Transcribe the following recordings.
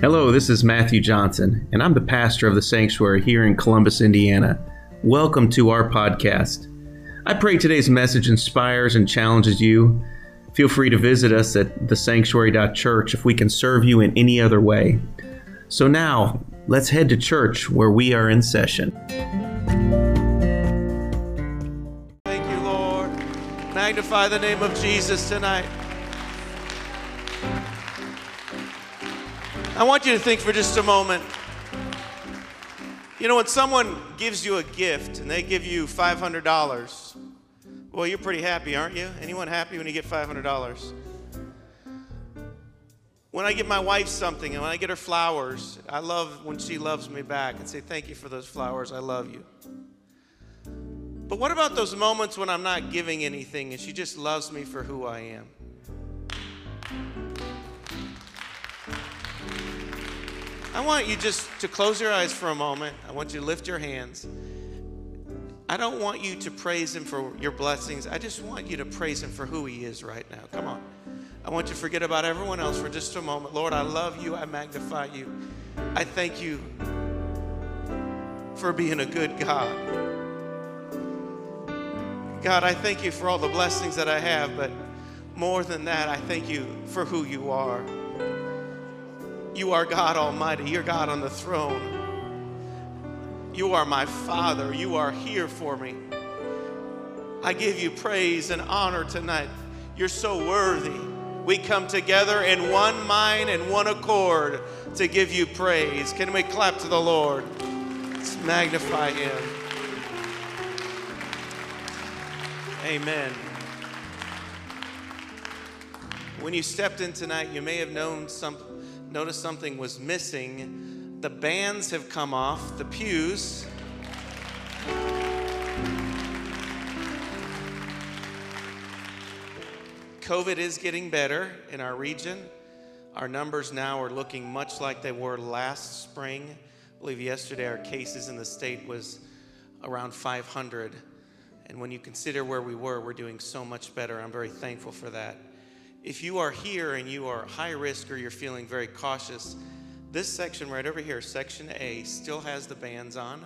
Hello, this is Matthew Johnson, and I'm the pastor of the sanctuary here in Columbus, Indiana. Welcome to our podcast. I pray today's message inspires and challenges you. Feel free to visit us at thesanctuary.church if we can serve you in any other way. So now, let's head to church where we are in session. Thank you, Lord. Magnify the name of Jesus tonight. I want you to think for just a moment. You know, when someone gives you a gift and they give you $500, well, you're pretty happy, aren't you? Anyone happy when you get $500? When I give my wife something and when I get her flowers, I love when she loves me back and say, Thank you for those flowers. I love you. But what about those moments when I'm not giving anything and she just loves me for who I am? I want you just to close your eyes for a moment. I want you to lift your hands. I don't want you to praise him for your blessings. I just want you to praise him for who he is right now. Come on. I want you to forget about everyone else for just a moment. Lord, I love you. I magnify you. I thank you for being a good God. God, I thank you for all the blessings that I have, but more than that, I thank you for who you are. You are God Almighty. You're God on the throne. You are my Father. You are here for me. I give you praise and honor tonight. You're so worthy. We come together in one mind and one accord to give you praise. Can we clap to the Lord? Let's magnify him. Amen. When you stepped in tonight, you may have known some, noticed something was missing. The bands have come off the pews. COVID is getting better in our region. Our numbers now are looking much like they were last spring. I believe yesterday our cases in the state was around 500. And when you consider where we were, we're doing so much better. I'm very thankful for that. If you are here and you are high risk or you're feeling very cautious, this section right over here, section A, still has the bands on.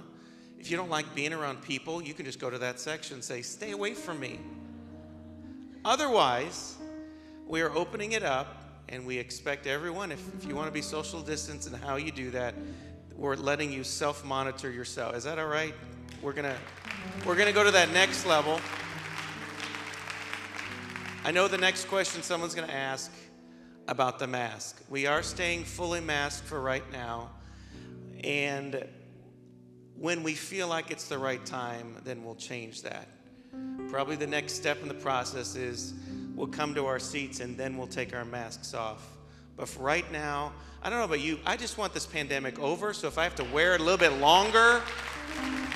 If you don't like being around people, you can just go to that section and say, Stay away from me. Otherwise, we are opening it up and we expect everyone, if, if you want to be social distance and how you do that, we're letting you self monitor yourself. Is that all right? We're going to we're going to go to that next level. I know the next question someone's going to ask about the mask. We are staying fully masked for right now. And when we feel like it's the right time, then we'll change that. Probably the next step in the process is we'll come to our seats and then we'll take our masks off. But for right now, I don't know about you, I just want this pandemic over. So if I have to wear it a little bit longer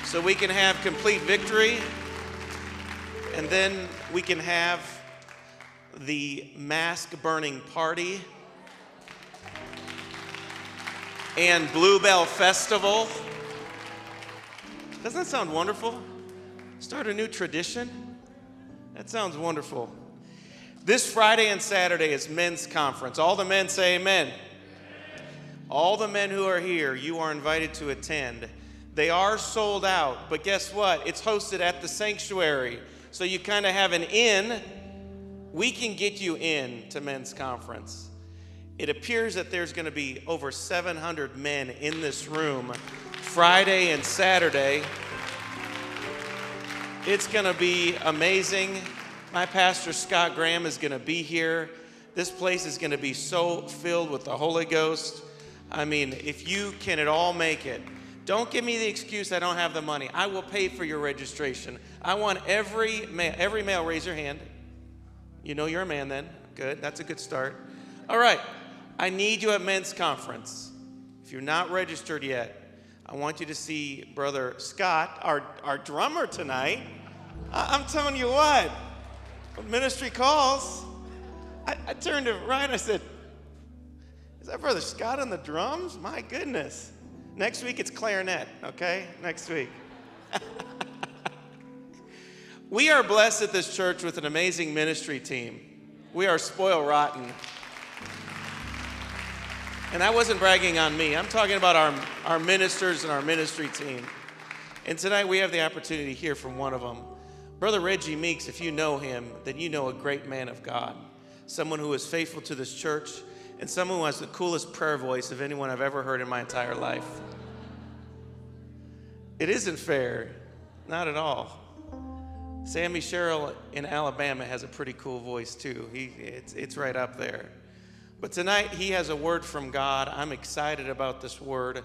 so we can have complete victory, and then we can have the mask burning party and Bluebell Festival. Doesn't that sound wonderful? Start a new tradition? That sounds wonderful. This Friday and Saturday is men's conference. All the men say amen. All the men who are here, you are invited to attend. They are sold out, but guess what? It's hosted at the sanctuary. So you kind of have an in. We can get you in to men's conference. It appears that there's going to be over 700 men in this room Friday and Saturday. It's going to be amazing. My pastor, Scott Graham, is going to be here. This place is going to be so filled with the Holy Ghost. I mean, if you can at all make it, don't give me the excuse I don't have the money. I will pay for your registration. I want every male, every male raise your hand. You know you're a man then. Good. That's a good start. All right. I need you at men's conference. If you're not registered yet, I want you to see Brother Scott, our, our drummer tonight. I, am telling you what, when ministry calls, I, I turned to Ryan, I said, Is that Brother Scott on the drums? My goodness. Next week it's clarinet, okay? Next week. we are blessed at this church with an amazing ministry team. We are spoil rotten. And I wasn't bragging on me. I'm talking about our, our ministers and our ministry team. And tonight we have the opportunity to hear from one of them. Brother Reggie Meeks, if you know him, then you know a great man of God, someone who is faithful to this church, and someone who has the coolest prayer voice of anyone I've ever heard in my entire life. It isn't fair, not at all. Sammy Sherrill in Alabama has a pretty cool voice too. He, it's, it's right up there. But tonight he has a word from God. I'm excited about this word.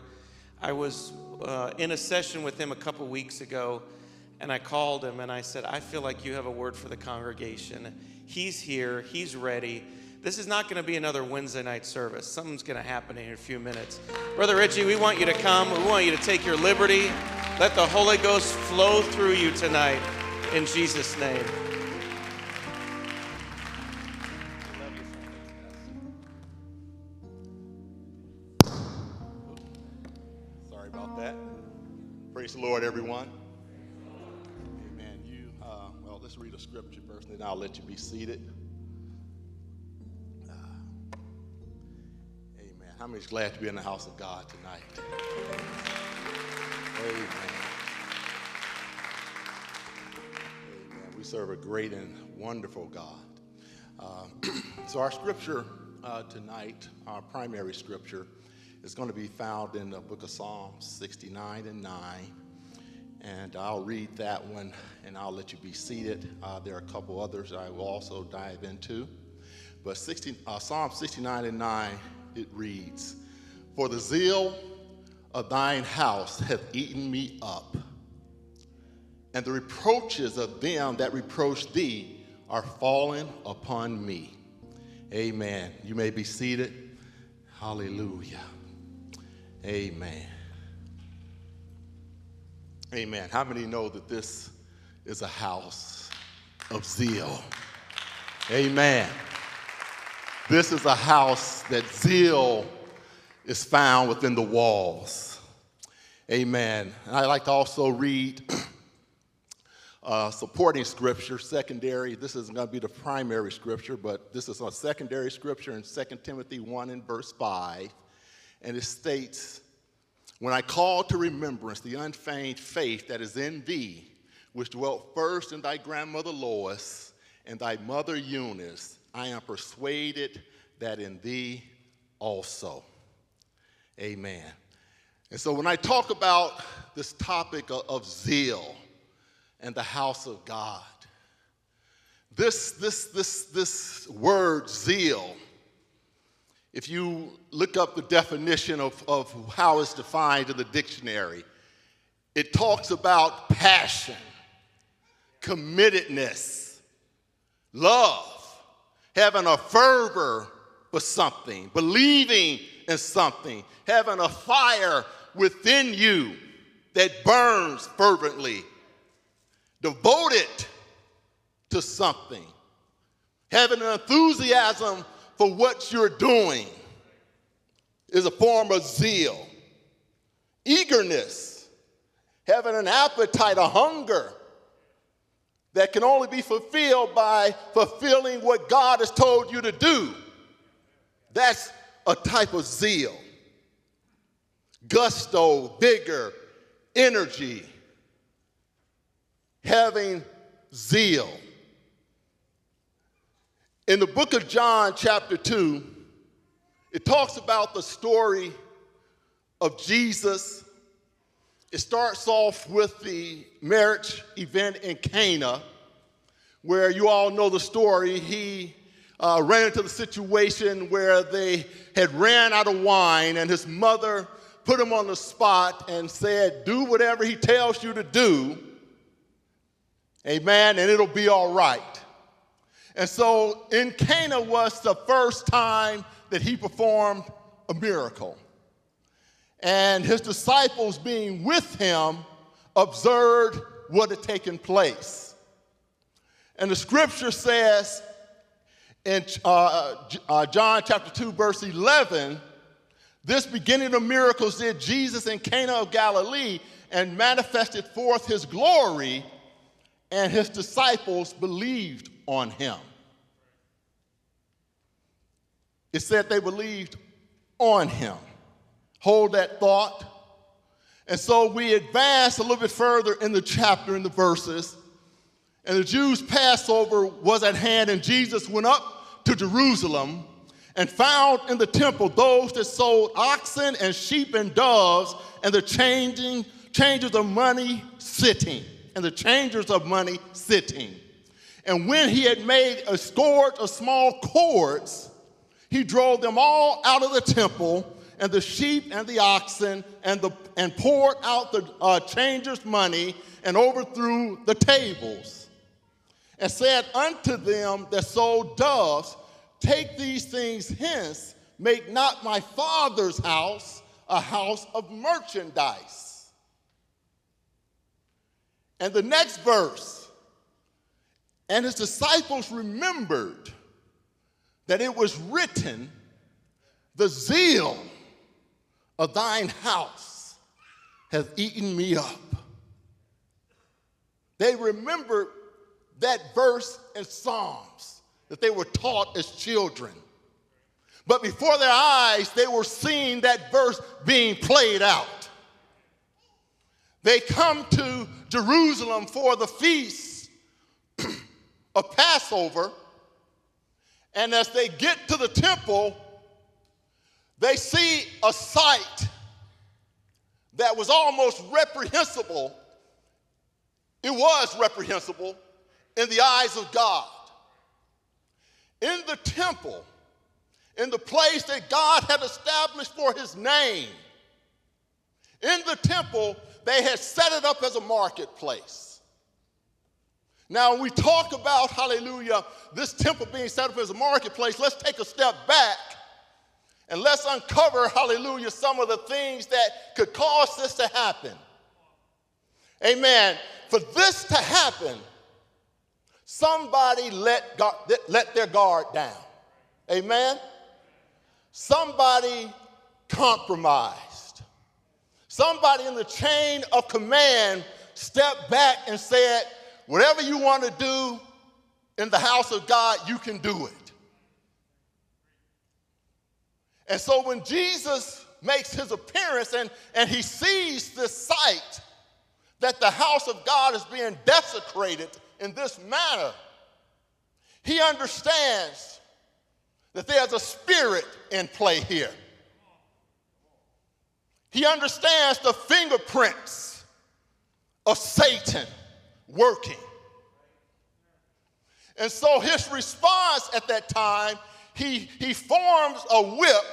I was uh, in a session with him a couple weeks ago, and I called him and I said, I feel like you have a word for the congregation. He's here, he's ready. This is not going to be another Wednesday night service. Something's going to happen in a few minutes. Brother Richie, we want you to come. We want you to take your liberty. Let the Holy Ghost flow through you tonight in Jesus' name. Sorry about that. Praise the Lord, everyone. Amen. You, uh, well, let's read a scripture first, and then I'll let you be seated. Uh, amen. How many is glad to be in the house of God tonight? Amen. We serve a great and wonderful God. Uh, so, our scripture uh, tonight, our primary scripture, is going to be found in the book of Psalms 69 and 9. And I'll read that one and I'll let you be seated. Uh, there are a couple others I will also dive into. But 60, uh, Psalm 69 and 9, it reads For the zeal of thine house hath eaten me up, and the reproaches of them that reproach thee are fallen upon me. Amen. You may be seated. Hallelujah. Amen. Amen. How many know that this is a house of zeal? Amen. This is a house that zeal is found within the walls. Amen. And I like to also read uh, supporting scripture, secondary. This isn't going to be the primary scripture, but this is a secondary scripture in 2 Timothy 1 and verse 5 and it states, When I call to remembrance the unfeigned faith that is in thee, which dwelt first in thy grandmother Lois and thy mother Eunice, I am persuaded that in thee also. Amen. And so when I talk about this topic of, of zeal and the house of God, this, this, this, this word zeal if you look up the definition of, of how it's defined in the dictionary, it talks about passion, committedness, love, having a fervor for something, believing in something, having a fire within you that burns fervently, devoted to something, having an enthusiasm for what you're doing is a form of zeal. Eagerness, having an appetite, a hunger that can only be fulfilled by fulfilling what God has told you to do. That's a type of zeal. Gusto, vigor, energy, having zeal. In the book of John, chapter 2, it talks about the story of Jesus. It starts off with the marriage event in Cana, where you all know the story. He uh, ran into the situation where they had ran out of wine, and his mother put him on the spot and said, Do whatever he tells you to do, amen, and it'll be all right. And so in Cana was the first time that he performed a miracle. And his disciples, being with him, observed what had taken place. And the scripture says in uh, uh, John chapter 2, verse 11, this beginning of miracles did Jesus in Cana of Galilee and manifested forth his glory, and his disciples believed on him. It said they believed on him. Hold that thought. And so we advance a little bit further in the chapter, in the verses. And the Jews' Passover was at hand, and Jesus went up to Jerusalem and found in the temple those that sold oxen and sheep and doves and the changing changers of money sitting and the changers of money sitting and when he had made a scourge of small cords he drove them all out of the temple and the sheep and the oxen and the and poured out the uh, changers money and overthrew the tables and said unto them that sold doves Take these things hence, make not my father's house a house of merchandise. And the next verse, and his disciples remembered that it was written, The zeal of thine house hath eaten me up. They remembered that verse in Psalms that they were taught as children. But before their eyes, they were seeing that verse being played out. They come to Jerusalem for the feast of Passover, and as they get to the temple, they see a sight that was almost reprehensible. It was reprehensible in the eyes of God in the temple, in the place that God had established for his name, in the temple, they had set it up as a marketplace. Now, when we talk about, hallelujah, this temple being set up as a marketplace, let's take a step back and let's uncover, hallelujah, some of the things that could cause this to happen. Amen. For this to happen, Somebody let, God, let their guard down. Amen? Somebody compromised. Somebody in the chain of command stepped back and said, Whatever you want to do in the house of God, you can do it. And so when Jesus makes his appearance and, and he sees this sight that the house of God is being desecrated in this manner, he understands that there's a spirit in play here. He understands the fingerprints of Satan working. And so his response at that time, he, he forms a whip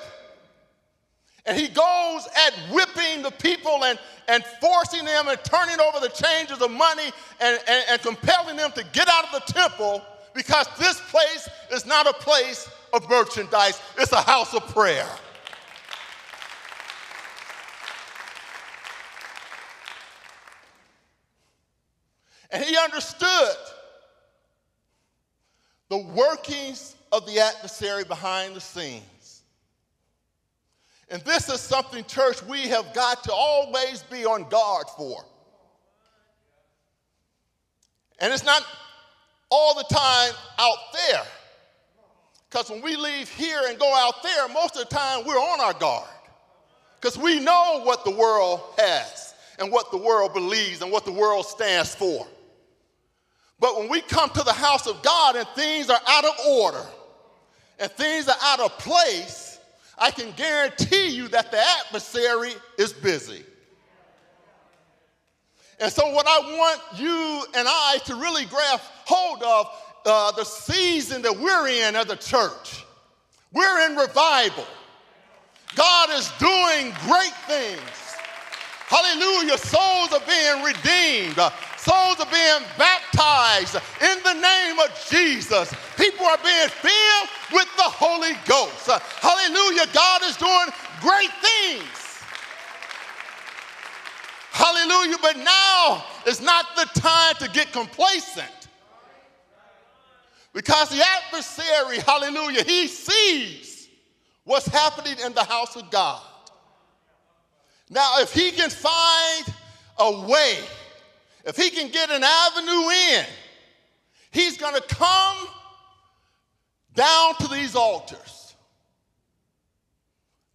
and he goes at whipping the people and, and forcing them and turning over the changes of money and, and, and compelling them to get out of the temple because this place is not a place of merchandise, it's a house of prayer. And he understood the workings of the adversary behind the scenes. And this is something, church, we have got to always be on guard for. And it's not all the time out there. Because when we leave here and go out there, most of the time we're on our guard. Because we know what the world has and what the world believes and what the world stands for. But when we come to the house of God and things are out of order and things are out of place, I can guarantee you that the adversary is busy. And so, what I want you and I to really grasp hold of uh, the season that we're in as a church, we're in revival. God is doing great things. Hallelujah. Souls are being redeemed. Souls are being baptized in the name of Jesus. People are being filled with the Holy Ghost. Hallelujah. God is doing great things. Hallelujah. But now is not the time to get complacent. Because the adversary, hallelujah, he sees what's happening in the house of God. Now, if he can find a way if he can get an avenue in, he's going to come down to these altars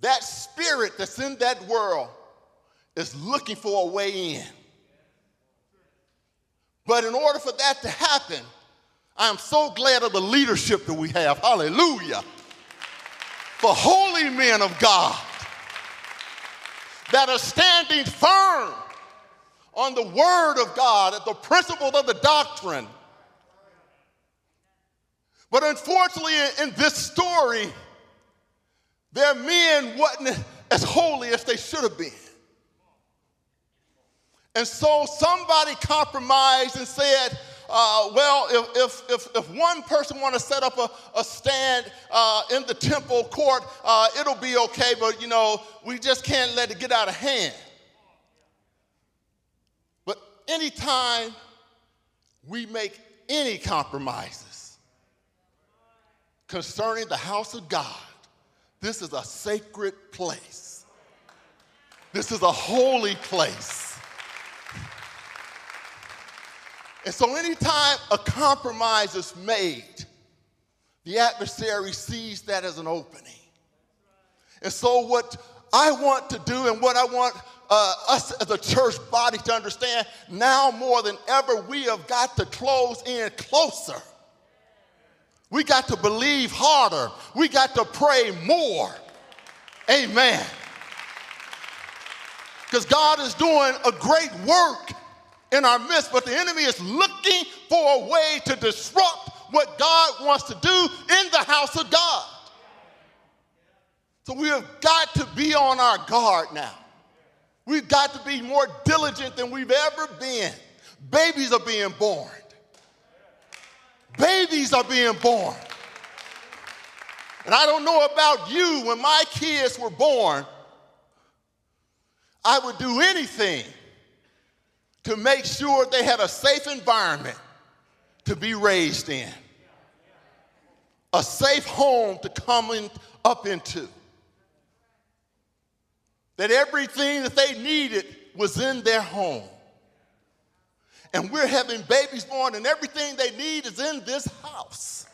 that spirit that's in that world is looking for a way in. But in order for that to happen, I am so glad of the leadership that we have. Hallelujah. For holy men of God that are standing firm on the word of God, at the principles of the doctrine. But unfortunately, in this story, their men wasn't as holy as they should have been. And so somebody compromised and said, uh, well, if, if, if, one person want to set up a, a stand uh, in the temple court, uh, it'll be okay, but you know, we just can't let it get out of hand. Anytime we make any compromises concerning the house of God, this is a sacred place. This is a holy place. And so, anytime a compromise is made, the adversary sees that as an opening. And so, what I want to do and what I want uh, us as a church body to understand now more than ever, we have got to close in closer. We got to believe harder. We got to pray more. Amen. Because God is doing a great work in our midst, but the enemy is looking for a way to disrupt what God wants to do in the house of God. So we have got to be on our guard now. We've got to be more diligent than we've ever been. Babies are being born. Babies are being born. And I don't know about you, when my kids were born, I would do anything to make sure they had a safe environment to be raised in, a safe home to come in, up into. That everything that they needed was in their home. And we're having babies born, and everything they need is in this house.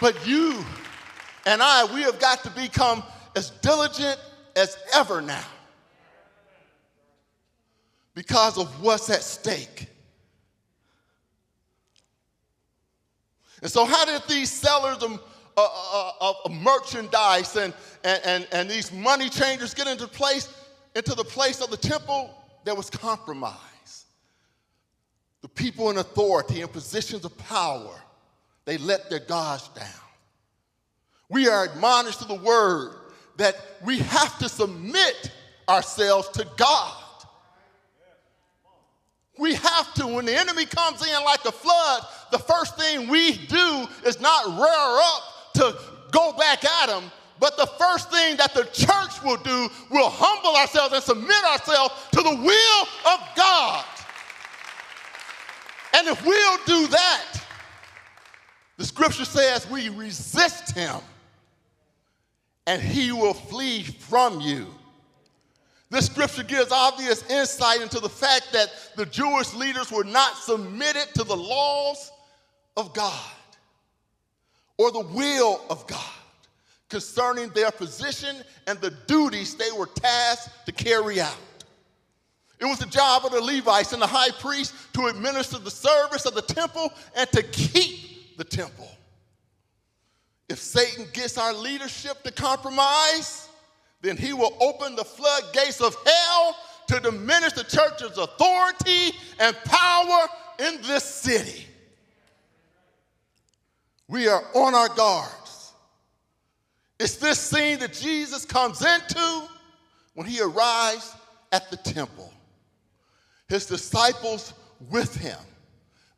But you and I, we have got to become as diligent as ever now because of what's at stake. And so, how did these sellers of, of merchandise and, and, and, these money changers get into place, into the place of the temple? There was compromise. The people in authority and positions of power, they let their gods down. We are admonished to the word that we have to submit ourselves to God. We have to. When the enemy comes in like a flood, the first thing we do is not rear up to go back at him, but the first thing that the church will do will humble ourselves and submit ourselves to the will of God. And if we'll do that, the scripture says we resist him and he will flee from you. This scripture gives obvious insight into the fact that the Jewish leaders were not submitted to the laws of God or the will of God concerning their position and the duties they were tasked to carry out. It was the job of the Levites and the high priest to administer the service of the temple and to keep the temple. If Satan gets our leadership to compromise, then he will open the floodgates of hell to diminish the church's authority and power in this city. We are on our guards. It's this scene that Jesus comes into when he arrives at the temple. His disciples with him.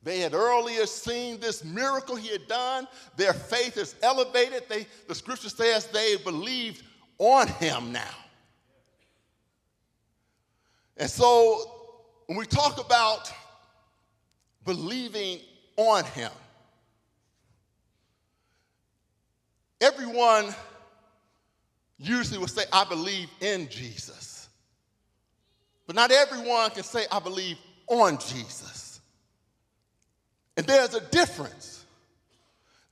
They had earlier seen this miracle he had done. Their faith is elevated. They, the scripture says they believed on him now. And so when we talk about believing on him, everyone usually will say, I believe in Jesus. But not everyone can say, I believe on Jesus. And there's a difference.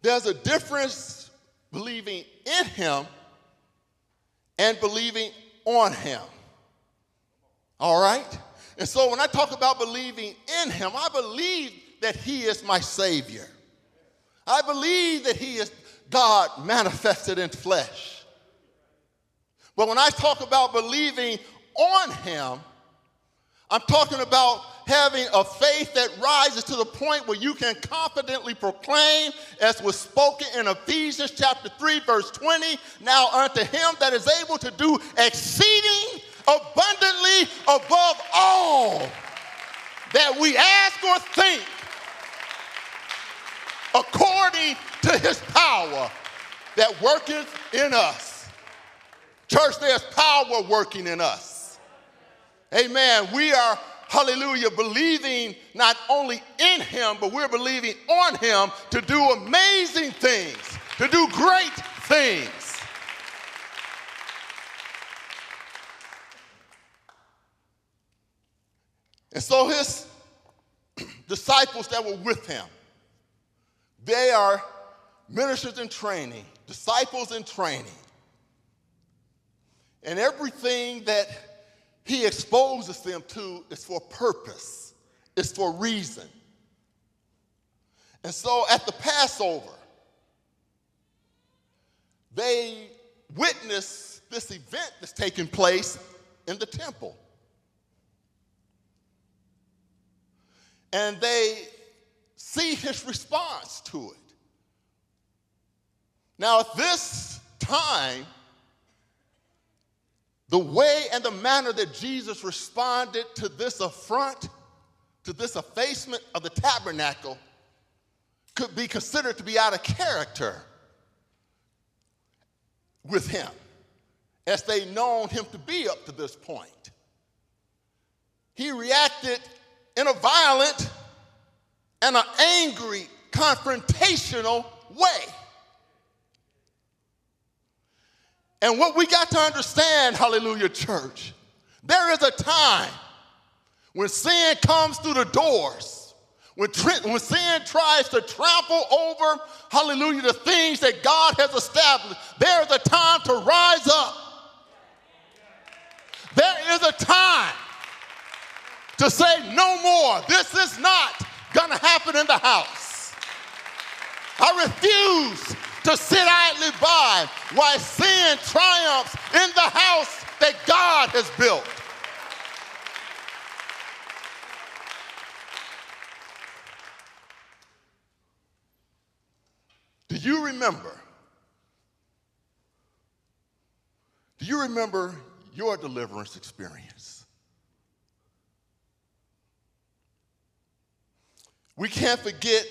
There's a difference believing in him and believing on him. All right? And so when I talk about believing in him, I believe that he is my Savior. I believe that he is God manifested in flesh. But when I talk about believing on him, I'm talking about having a faith that rises to the point where you can confidently proclaim, as was spoken in Ephesians chapter 3, verse 20, now unto him that is able to do exceeding abundantly above all that we ask or think, according to his power that worketh in us. Church, there's power working in us. Amen. We are, hallelujah, believing not only in him, but we're believing on him to do amazing things, to do great things. And so his disciples that were with him, they are ministers in training, disciples in training. And everything that he exposes them to is for purpose, it's for reason. And so at the Passover, they witness this event that's taking place in the temple. And they see his response to it. Now, at this time, the way and the manner that Jesus responded to this affront, to this effacement of the tabernacle, could be considered to be out of character with him, as they known him to be up to this point. He reacted in a violent and an angry, confrontational way. And what we got to understand, hallelujah, church, there is a time when sin comes through the doors, when, when sin tries to trample over, hallelujah, the things that God has established, there is a time to rise up. There is a time to say, no more. This is not going to happen in the house. I refuse to sit idly by while sin triumphs in the house that God has built. Do you remember? Do you remember your deliverance experience? We can't forget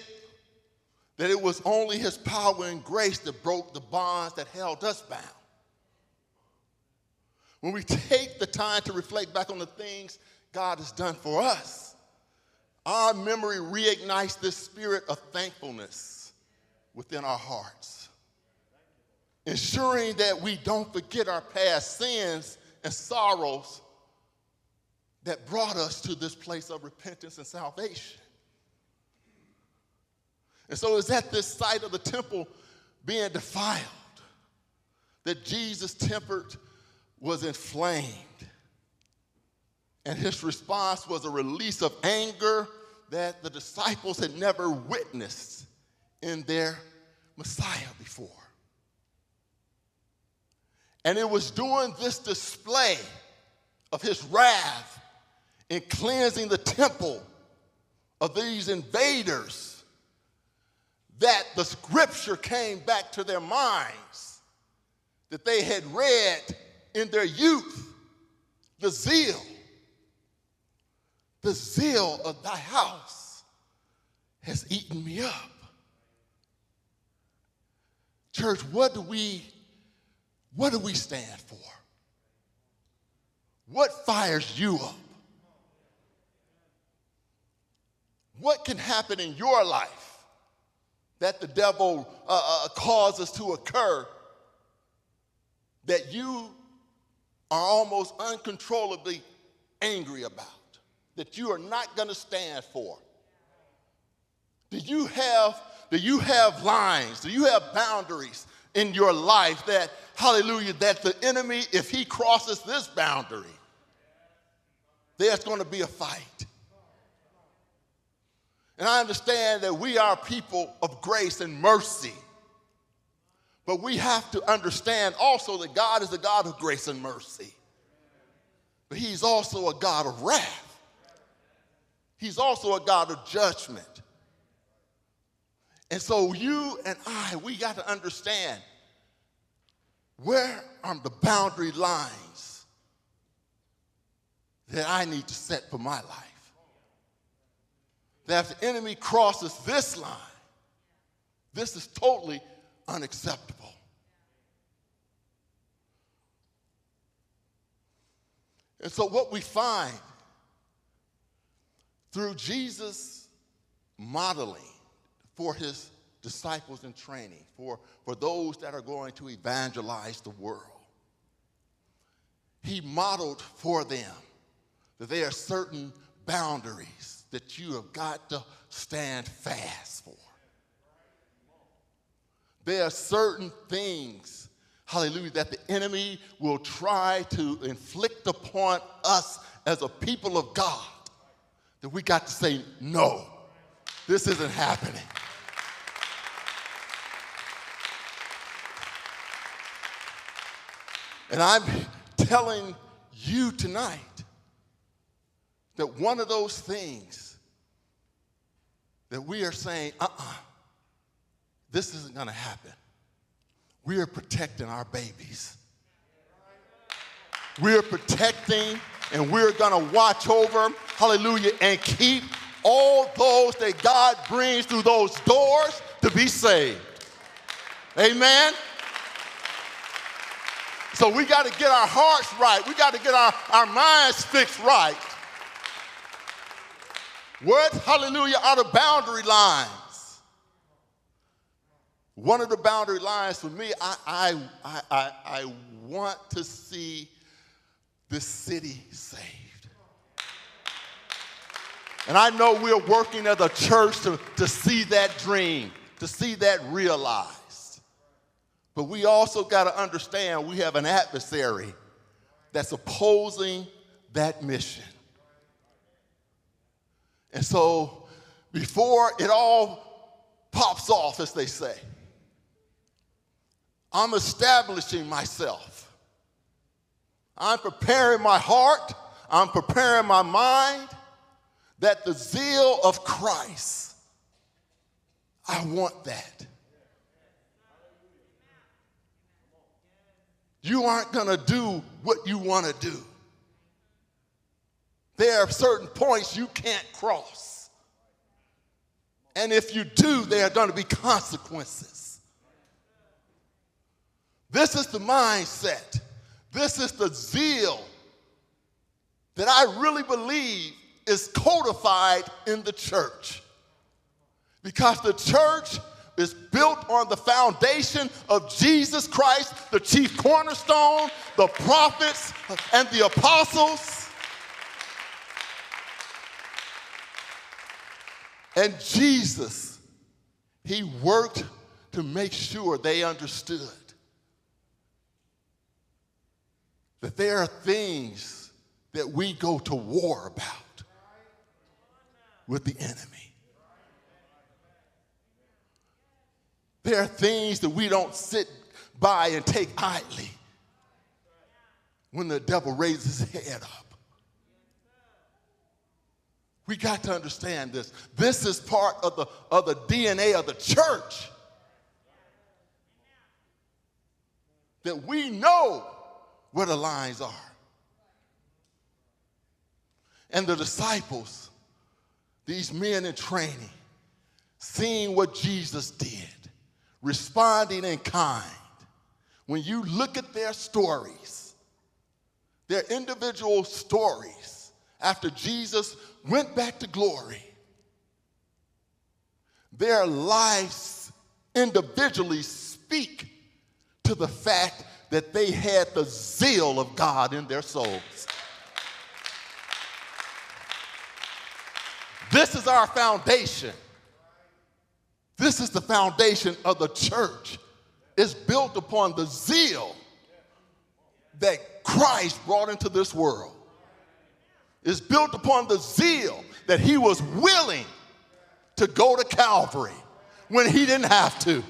that it was only his power and grace that broke the bonds that held us bound. When we take the time to reflect back on the things God has done for us, our memory reignites this spirit of thankfulness within our hearts, ensuring that we don't forget our past sins and sorrows that brought us to this place of repentance and salvation. And so it's at this site of the temple being defiled that Jesus' temper was inflamed. And his response was a release of anger that the disciples had never witnessed in their Messiah before. And it was during this display of his wrath in cleansing the temple of these invaders that the scripture came back to their minds that they had read in their youth the zeal, the zeal of thy house has eaten me up. Church, what do we what do we stand for? What fires you up? What can happen in your life that the devil uh, uh, causes to occur that you are almost uncontrollably angry about, that you are not going to stand for? Do you have do you have lines? Do you have boundaries in your life that, hallelujah, that the enemy, if he crosses this boundary, there's going to be a fight. And I understand that we are people of grace and mercy. But we have to understand also that God is a God of grace and mercy. But He's also a God of wrath. He's also a God of judgment. And so you and I, we got to understand where are the boundary lines that I need to set for my life? That if the enemy crosses this line, this is totally unacceptable. And so, what we find through Jesus modeling for his disciples in training, for, for those that are going to evangelize the world, he modeled for them that there are certain boundaries that you have got to stand fast for. There are certain things, hallelujah, that the enemy will try to inflict upon us as a people of God that we got to say, no, this isn't happening. And I'm telling you tonight that one of those things that we are saying, uh uh-uh, uh this isn't going to happen. We are protecting our babies. We are protecting and we're going to watch over, hallelujah, and keep all those that God brings through those doors to be saved. Amen. So we got to get our hearts right. We got to get our, our minds fixed right. What, hallelujah, are the boundary lines? One of the boundary lines for me, I, I, I, I, want to see the city saved. And I know we're working as a church to, to see that dream, to see that realized. But we also got to understand we have an adversary that's opposing that mission. And so before it all pops off, as they say, I'm establishing myself. I'm preparing my heart, I'm preparing my mind that the zeal of Christ, I want that. You aren't going to do what you want to do. There are certain points you can't cross. And if you do, there are going to be consequences. This is the mindset. This is the zeal that I really believe is codified in the church. Because the church is built on the foundation of Jesus Christ, the chief cornerstone, the prophets, and the apostles. And Jesus, he worked to make sure they understood that there are things that we go to war about with the enemy. There are things that we don't sit by and take idly when the devil raises his head up. We got to understand this. This is part of the, of the DNA of the church. That we know where the lines are. And the disciples, these men in training, seeing what Jesus did, responding in kind. When you look at their stories, their individual stories, after Jesus went back to glory, their lives individually speak to the fact that they had the zeal of God in their souls. This is our foundation. This is the foundation of the church It's built upon the zeal that Christ brought into this world. It's built upon the zeal that he was willing to go to Calvary when he didn't have to.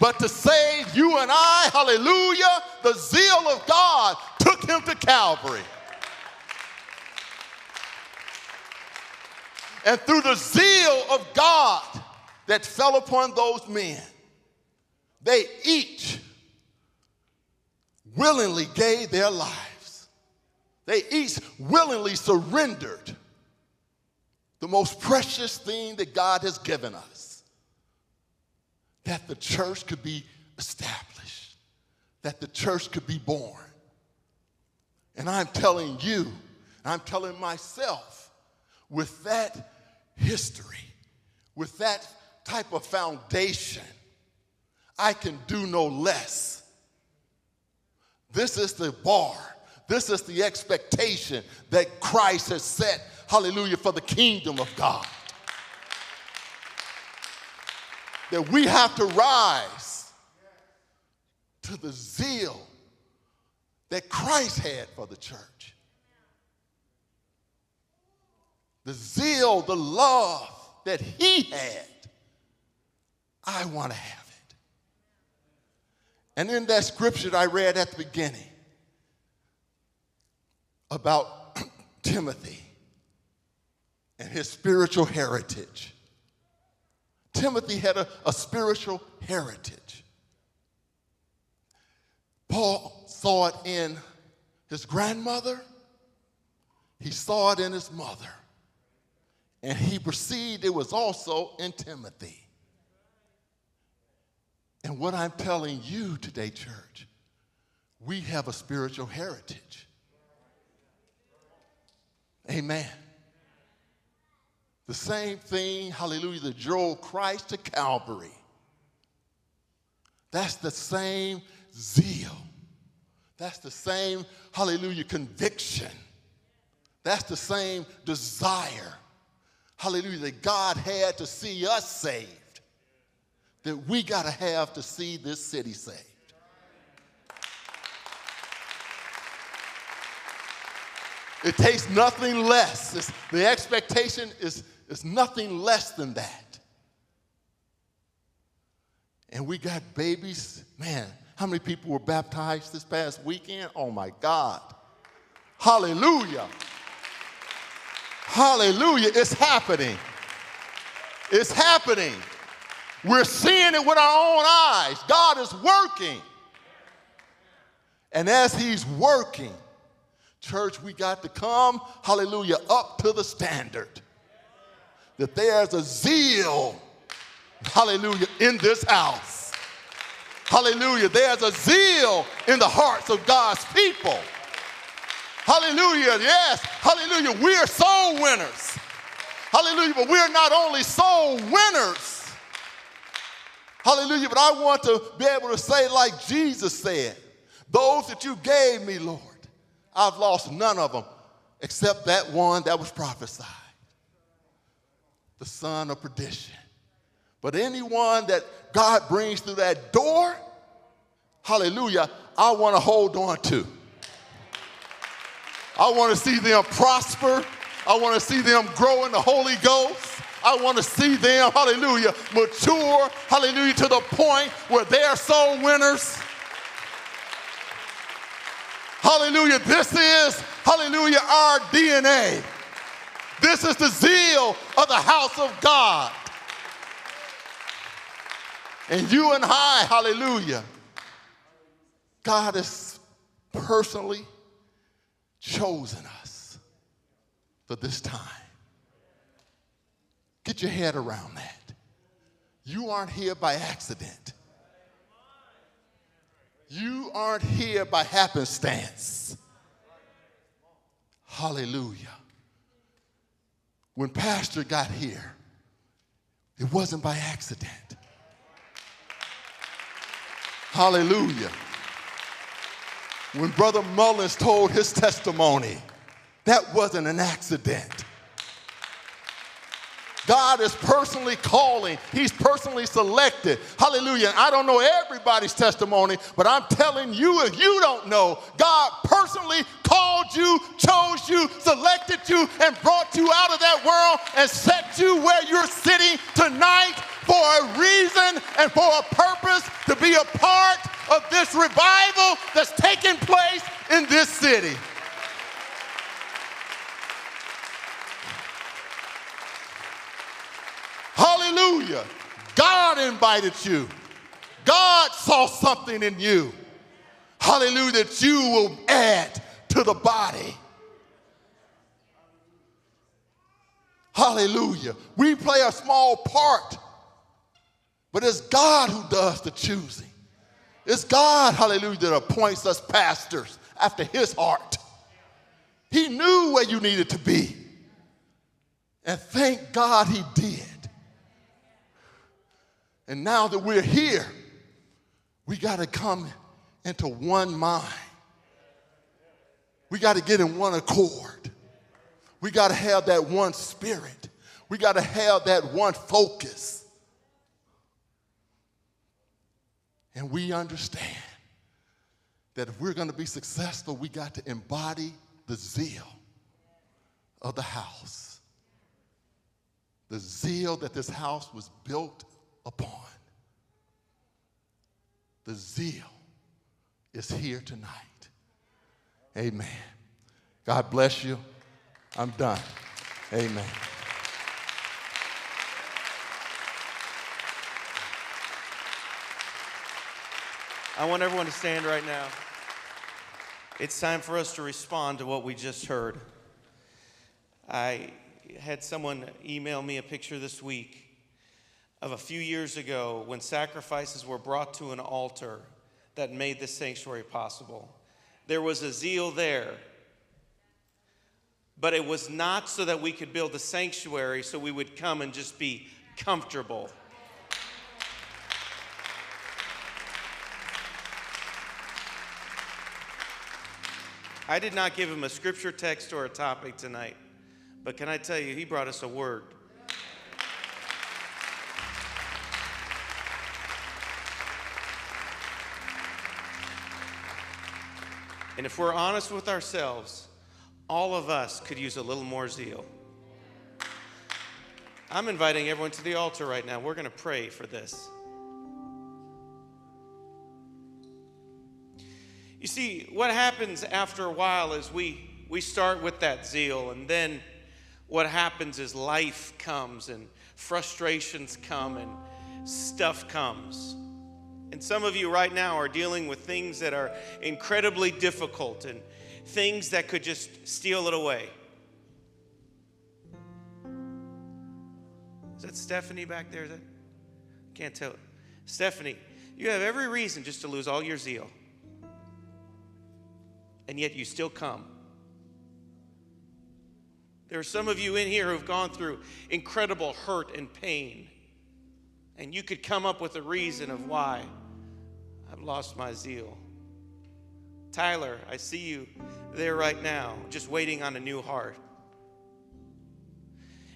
But to save you and I, hallelujah, the zeal of God took him to Calvary. And through the zeal of God that fell upon those men, they each willingly gave their lives. They each willingly surrendered the most precious thing that God has given us that the church could be established, that the church could be born. And I'm telling you, I'm telling myself, with that history, with that type of foundation, I can do no less. This is the bar. This is the expectation that Christ has set, hallelujah, for the kingdom of God. That we have to rise to the zeal that Christ had for the church. The zeal, the love that he had. I want to have it. And in that scripture that I read at the beginning about Timothy and his spiritual heritage, Timothy had a, a spiritual heritage. Paul saw it in his grandmother, he saw it in his mother, and he perceived it was also in Timothy. And what I'm telling you today, church, we have a spiritual heritage. Amen. The same thing, hallelujah, that drove Christ to Calvary. That's the same zeal. That's the same, hallelujah, conviction. That's the same desire, hallelujah, that God had to see us saved that we got to have to see this city saved. It takes nothing less. It's, the expectation is, is nothing less than that. And we got babies. Man, how many people were baptized this past weekend? Oh my God. Hallelujah. Hallelujah. It's happening. It's happening. We're seeing it with our own eyes. God is working. And as He's working, church, we got to come, hallelujah, up to the standard. That there's a zeal, hallelujah, in this house. Hallelujah. There's a zeal in the hearts of God's people. Hallelujah. Yes. Hallelujah. We are soul winners. Hallelujah. But we are not only soul winners, Hallelujah. But I want to be able to say, like Jesus said, those that you gave me, Lord, I've lost none of them except that one that was prophesied the son of perdition. But anyone that God brings through that door, hallelujah, I want to hold on to. I want to see them prosper. I want to see them grow in the Holy Ghost. I want to see them, hallelujah, mature, hallelujah, to the point where they are soul winners. Hallelujah. This is, hallelujah, our DNA. This is the zeal of the house of God. And you and I, hallelujah, God has personally chosen us for this time. Get your head around that. You aren't here by accident. You aren't here by happenstance. Hallelujah. When Pastor got here, it wasn't by accident. Hallelujah. When Brother Mullins told his testimony, that wasn't an accident. God is personally calling, He's personally selected. Hallelujah. I don't know everybody's testimony, but I'm telling you, if you don't know, God personally called you, chose you, selected you, and brought you out of that world and set you where you're sitting tonight for a reason and for a purpose to be a part of this revival that's taking place in this city. Hallelujah. God invited you. God saw something in you. Hallelujah, that you will add to the body. Hallelujah. We play a small part, but it's God who does the choosing. It's God, hallelujah, that appoints us pastors after his heart. He knew where you needed to be. And thank God he did. And now that we're here, we got to come into one mind. We got to get in one accord. We got to have that one spirit. We got to have that one focus. And we understand that if we're going to be successful, we got to embody the zeal of the house. The zeal that this house was built upon. The zeal is here tonight. Amen. God bless you. I'm done. Amen. I want everyone to stand right now. It's time for us to respond to what we just heard. I had someone email me a picture this week of a few years ago when sacrifices were brought to an altar that made this sanctuary possible. There was a zeal there, but it was not so that we could build a sanctuary so we would come and just be comfortable. I did not give him a scripture text or a topic tonight, but can I tell you, he brought us a word. And if we're honest with ourselves, all of us could use a little more zeal. I'm inviting everyone to the altar right now. We're going to pray for this. You see, what happens after a while is we, we start with that zeal, and then what happens is life comes, and frustrations come, and stuff comes. And some of you right now are dealing with things that are incredibly difficult and things that could just steal it away. Is that Stephanie back there? Is that? Can't tell. Stephanie, you have every reason just to lose all your zeal. And yet you still come. There are some of you in here who've gone through incredible hurt and pain. And you could come up with a reason of why I've lost my zeal. Tyler, I see you there right now, just waiting on a new heart.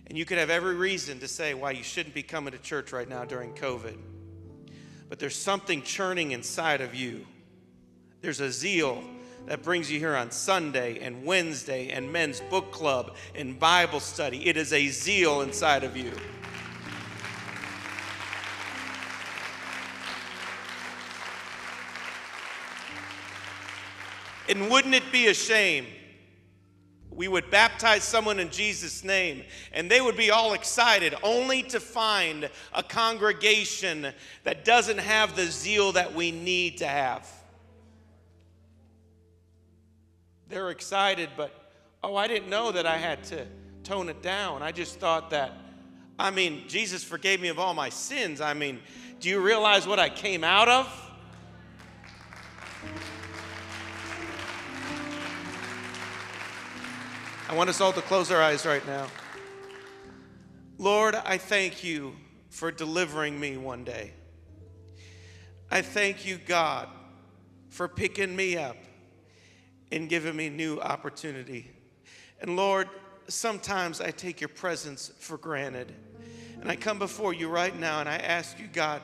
And you could have every reason to say why you shouldn't be coming to church right now during COVID. But there's something churning inside of you. There's a zeal that brings you here on Sunday and Wednesday and men's book club and Bible study. It is a zeal inside of you. And wouldn't it be a shame? We would baptize someone in Jesus' name, and they would be all excited, only to find a congregation that doesn't have the zeal that we need to have. They're excited, but oh, I didn't know that I had to tone it down. I just thought that, I mean, Jesus forgave me of all my sins. I mean, do you realize what I came out of? I want us all to close our eyes right now. Lord, I thank you for delivering me one day. I thank you, God, for picking me up and giving me new opportunity. And Lord, sometimes I take your presence for granted. And I come before you right now and I ask you, God,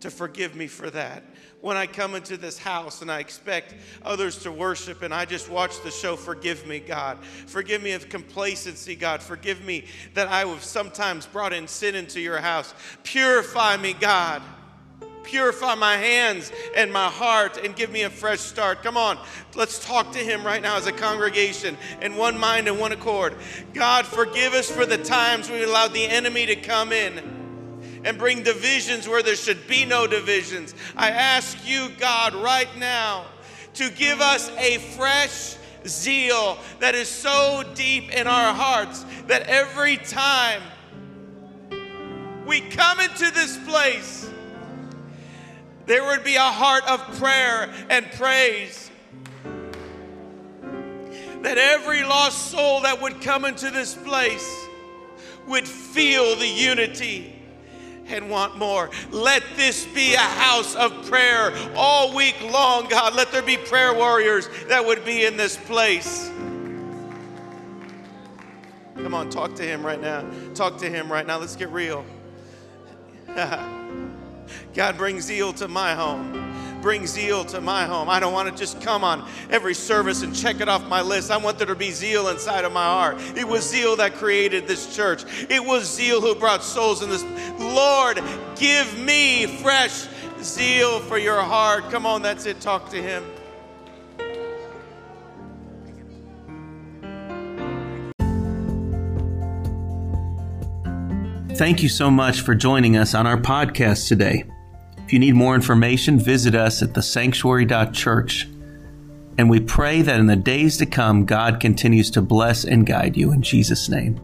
to forgive me for that. When I come into this house and I expect others to worship and I just watch the show, forgive me, God. Forgive me of complacency, God. Forgive me that I have sometimes brought in sin into your house. Purify me, God. Purify my hands and my heart and give me a fresh start. Come on, let's talk to Him right now as a congregation in one mind and one accord. God, forgive us for the times we allowed the enemy to come in and bring divisions where there should be no divisions. I ask you, God, right now to give us a fresh zeal that is so deep in our hearts that every time we come into this place, there would be a heart of prayer and praise. That every lost soul that would come into this place would feel the unity and want more. Let this be a house of prayer all week long, God. Let there be prayer warriors that would be in this place. Come on, talk to him right now. Talk to him right now. Let's get real. God, bring zeal to my home. Bring zeal to my home. I don't want to just come on every service and check it off my list. I want there to be zeal inside of my heart. It was zeal that created this church, it was zeal who brought souls in this. Lord, give me fresh zeal for your heart. Come on, that's it. Talk to Him. Thank you so much for joining us on our podcast today. If you need more information, visit us at thesanctuary.church. And we pray that in the days to come, God continues to bless and guide you in Jesus' name.